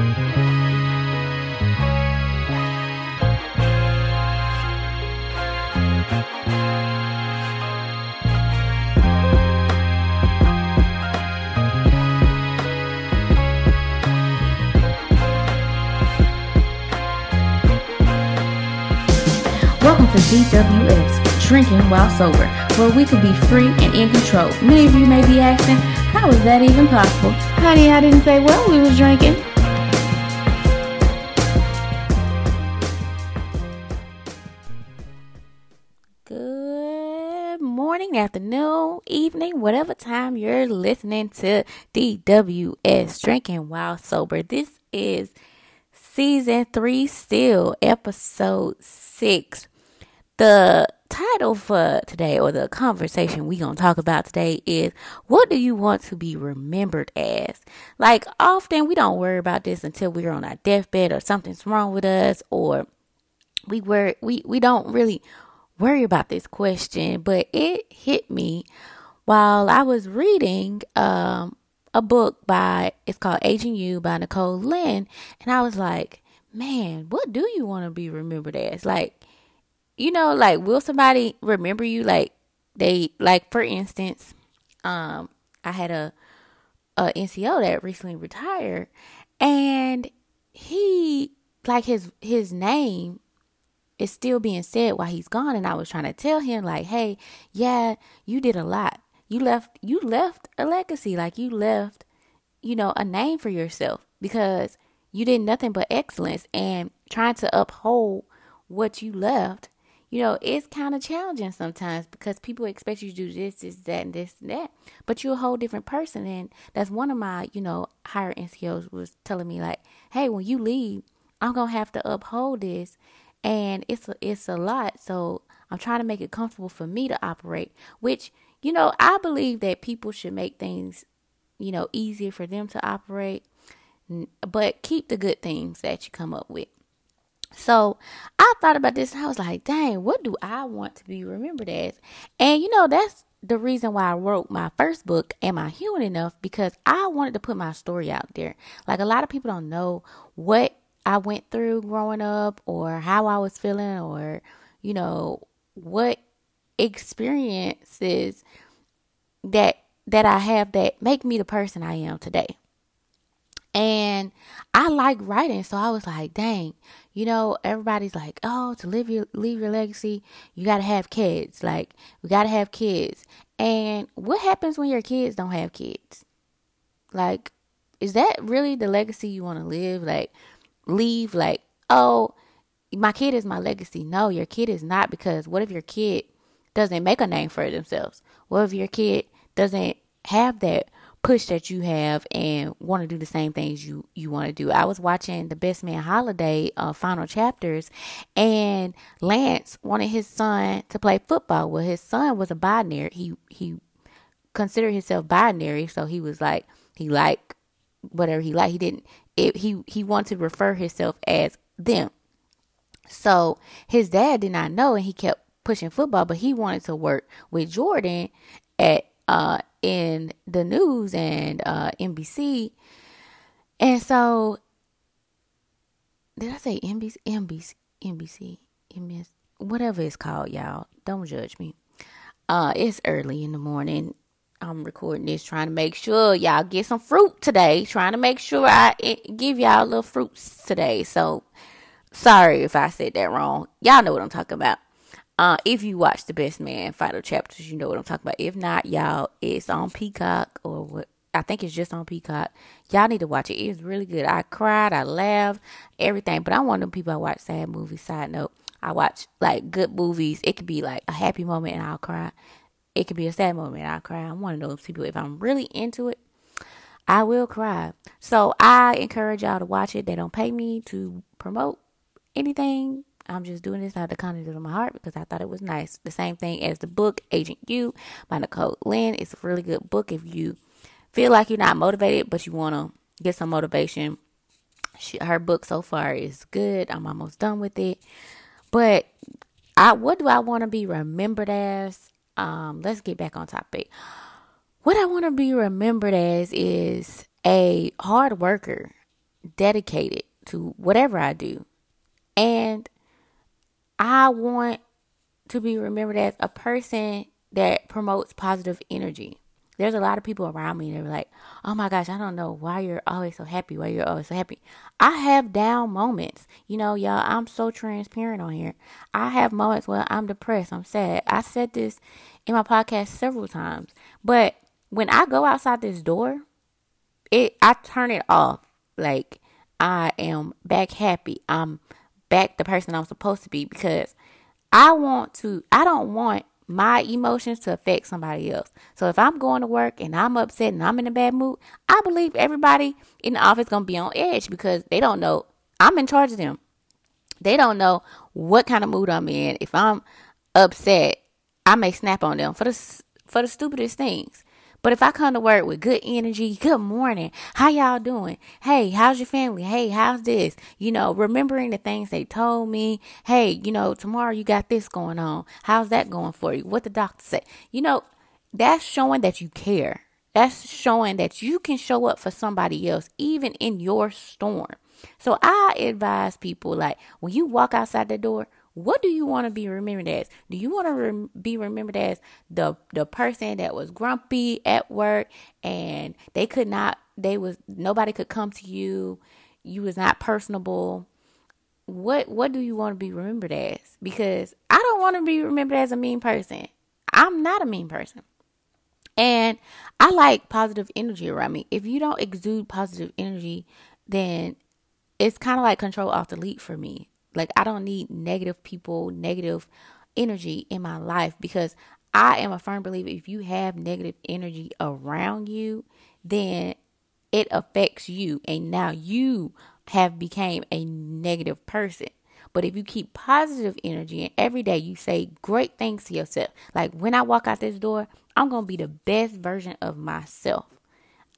Welcome to DWS, Drinking While Sober, where we can be free and in control. Many of you may be asking, how is that even possible? Honey, I didn't say well we was drinking. Morning, afternoon, evening, whatever time you're listening to DWS, Drinking While Sober. This is season three, still episode six. The title for today, or the conversation we gonna talk about today, is what do you want to be remembered as? Like often, we don't worry about this until we're on our deathbed, or something's wrong with us, or we were we we don't really worry about this question, but it hit me while I was reading um, a book by it's called Agent You by Nicole Lynn, and I was like, man, what do you want to be remembered as? Like, you know, like will somebody remember you? Like they like for instance, um, I had a a NCO that recently retired, and he like his his name is still being said while he's gone and I was trying to tell him like, "Hey, yeah, you did a lot. You left you left a legacy, like you left, you know, a name for yourself because you did nothing but excellence and trying to uphold what you left. You know, it's kind of challenging sometimes because people expect you to do this, this, that, and this, and that. But you're a whole different person. And that's one of my, you know, higher NCOs was telling me, like, hey, when you leave, I'm going to have to uphold this and it's a, it's a lot. So I'm trying to make it comfortable for me to operate. Which you know, I believe that people should make things, you know, easier for them to operate, but keep the good things that you come up with. So I thought about this and I was like, dang, what do I want to be remembered as? And you know, that's the reason why I wrote my first book, Am I Human Enough? Because I wanted to put my story out there. Like a lot of people don't know what I went through growing up or how I was feeling or, you know, what experiences that that I have that make me the person I am today. And I like writing, so I was like, dang, you know, everybody's like, oh, to live your leave your legacy, you gotta have kids. Like, we gotta have kids. And what happens when your kids don't have kids? Like, is that really the legacy you want to live? Like, leave like, oh, my kid is my legacy. No, your kid is not because what if your kid doesn't make a name for themselves? What if your kid doesn't have that push that you have and want to do the same things you you want to do. I was watching the Best Man Holiday uh, final chapters, and Lance wanted his son to play football. Well, his son was a binary. He he considered himself binary, so he was like he liked whatever he liked. He didn't it, he he wanted to refer himself as them. So his dad did not know, and he kept pushing football, but he wanted to work with Jordan at uh in the news and uh NBC. And so did I say NBC NBC NBC NBC whatever it's called, y'all. Don't judge me. Uh it's early in the morning I'm recording this trying to make sure y'all get some fruit today. Trying to make sure I give y'all a little fruits today. So sorry if I said that wrong. Y'all know what I'm talking about. Uh, if you watch the Best Man final chapters, you know what I'm talking about. If not, y'all, it's on Peacock or what? I think it's just on Peacock. Y'all need to watch it. It's really good. I cried, I laughed, everything. But I'm one of them people I watch sad movies. Side note, I watch like good movies. It could be like a happy moment and I'll cry it could be a sad moment. I cry. I'm one of those people. If I'm really into it, I will cry. So I encourage y'all to watch it. They don't pay me to promote anything. I'm just doing this out of the kindness of my heart because I thought it was nice. The same thing as the book Agent You by Nicole Lynn. It's a really good book if you feel like you're not motivated, but you want to get some motivation. She, her book so far is good. I'm almost done with it. But I, what do I want to be remembered as? Um, let's get back on topic. What I want to be remembered as is a hard worker dedicated to whatever I do. And I want to be remembered as a person that promotes positive energy. There's a lot of people around me that are like, oh my gosh, I don't know why you're always so happy, why you're always so happy. I have down moments. You know, y'all, I'm so transparent on here. I have moments where I'm depressed, I'm sad. I said this in my podcast several times. But when I go outside this door, it I turn it off. Like I am back happy. I'm back the person I'm supposed to be because I want to I don't want my emotions to affect somebody else. So if I'm going to work and I'm upset and I'm in a bad mood, I believe everybody in the office going to be on edge because they don't know I'm in charge of them. They don't know what kind of mood I'm in. If I'm upset, I may snap on them for the for the stupidest things. But if I come to work with good energy, good morning, how y'all doing? Hey, how's your family? Hey, how's this? You know, remembering the things they told me. Hey, you know, tomorrow you got this going on. How's that going for you? What the doctor said? You know, that's showing that you care. That's showing that you can show up for somebody else, even in your storm. So I advise people like when you walk outside the door, what do you want to be remembered as? Do you want to rem- be remembered as the the person that was grumpy at work and they could not they was nobody could come to you, you was not personable? What what do you want to be remembered as? Because I don't want to be remembered as a mean person. I'm not a mean person. And I like positive energy around me. If you don't exude positive energy, then it's kind of like control off delete for me. Like I don't need negative people, negative energy in my life because I am a firm believer if you have negative energy around you, then it affects you and now you have became a negative person. But if you keep positive energy and every day you say great things to yourself, like when I walk out this door, I'm going to be the best version of myself.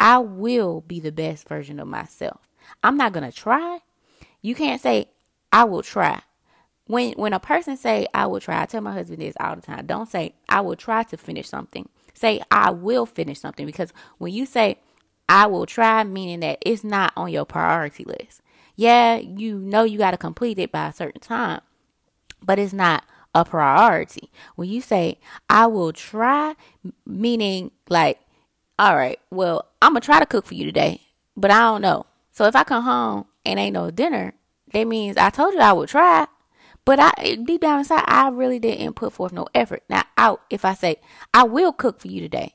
I will be the best version of myself. I'm not going to try. You can't say I will try. When when a person say I will try, I tell my husband this all the time. Don't say I will try to finish something. Say I will finish something because when you say I will try, meaning that it's not on your priority list. Yeah, you know you got to complete it by a certain time, but it's not a priority. When you say I will try, meaning like, all right, well, I'm gonna try to cook for you today, but I don't know. So if I come home and ain't no dinner, that means I told you I would try, but I deep down inside I really didn't put forth no effort. Now out if I say I will cook for you today,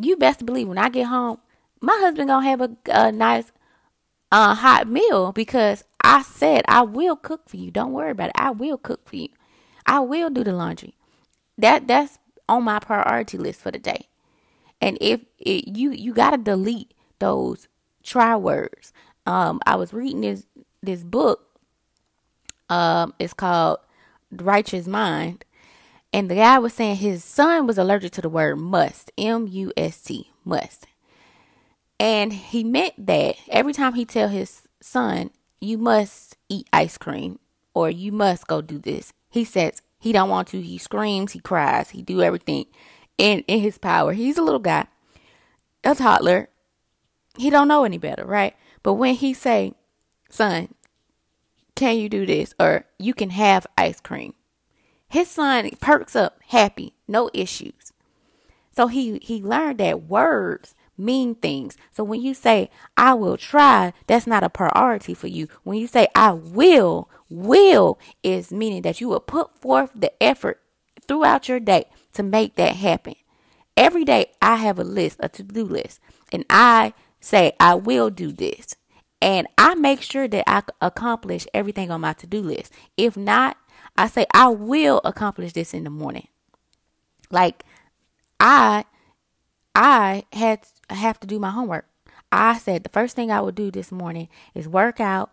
you best believe when I get home, my husband gonna have a, a nice uh, hot meal because I said I will cook for you. Don't worry about it. I will cook for you. I will do the laundry. That that's on my priority list for the day. And if it, you you gotta delete those try words. Um, I was reading this this book. Um, it's called Righteous Mind, and the guy was saying his son was allergic to the word must, M U S T, must, and he meant that every time he tell his son, "You must eat ice cream," or "You must go do this," he says he don't want to. He screams, he cries, he do everything in in his power. He's a little guy, a toddler. He don't know any better, right? But when he say, son, can you do this? Or you can have ice cream. His son perks up happy, no issues. So he, he learned that words mean things. So when you say, I will try, that's not a priority for you. When you say, I will, will is meaning that you will put forth the effort throughout your day to make that happen. Every day I have a list, a to do list, and I say, I will do this. And I make sure that I accomplish everything on my to do list. If not, I say I will accomplish this in the morning. Like I I had have to do my homework. I said the first thing I would do this morning is work out,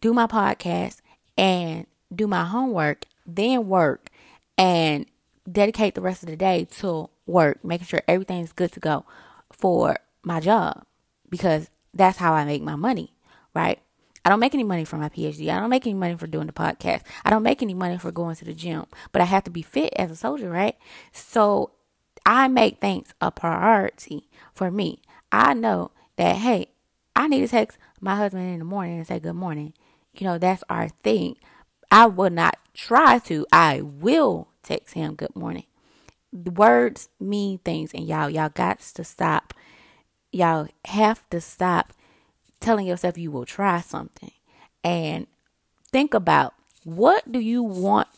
do my podcast, and do my homework, then work and dedicate the rest of the day to work, making sure everything's good to go for my job because that's how I make my money right? I don't make any money for my PhD. I don't make any money for doing the podcast. I don't make any money for going to the gym, but I have to be fit as a soldier, right? So I make things a priority for me. I know that, hey, I need to text my husband in the morning and say good morning. You know, that's our thing. I will not try to. I will text him good morning. The words mean things and y'all y'all got to stop. Y'all have to stop telling yourself you will try something and think about what do you want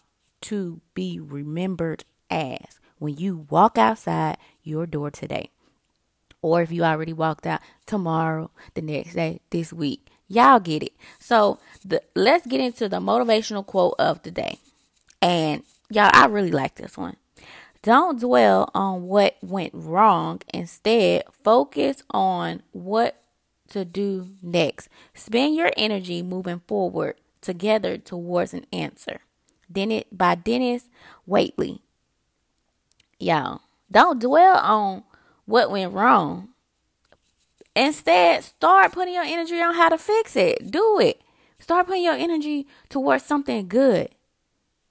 to be remembered as when you walk outside your door today or if you already walked out tomorrow, the next day, this week. Y'all get it. So the let's get into the motivational quote of the day. And y'all, I really like this one. Don't dwell on what went wrong. Instead, focus on what to do next. Spend your energy moving forward together towards an answer. Dennis by Dennis Waitley. Y'all, don't dwell on what went wrong. Instead, start putting your energy on how to fix it. Do it. Start putting your energy towards something good.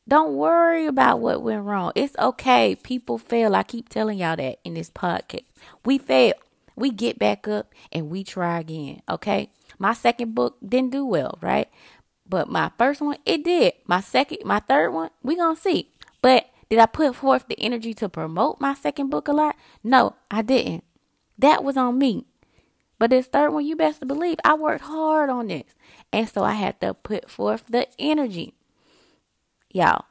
Don't worry about what went wrong. It's okay. People fail. I keep telling y'all that in this podcast. We fail. We get back up and we try again. Okay. My second book didn't do well, right? But my first one, it did. My second, my third one, we gonna see. But did I put forth the energy to promote my second book a lot? No, I didn't. That was on me. But this third one, you best believe I worked hard on this. And so I had to put forth the energy. Y'all,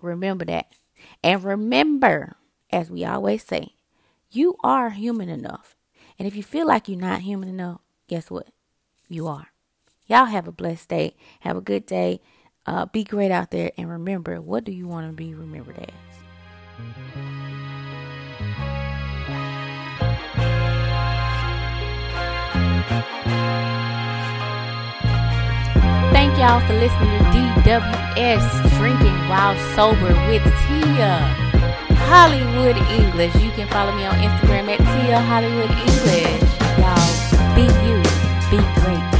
remember that. And remember, as we always say, you are human enough. And if you feel like you're not human enough, guess what? You are. Y'all have a blessed day. Have a good day. Uh, be great out there and remember what do you want to be remembered as? Thank y'all for listening to DWS Drinking While Sober with Tia Hollywood English. You can follow me on Instagram at Tia Hollywood English. Y'all, be you, be great.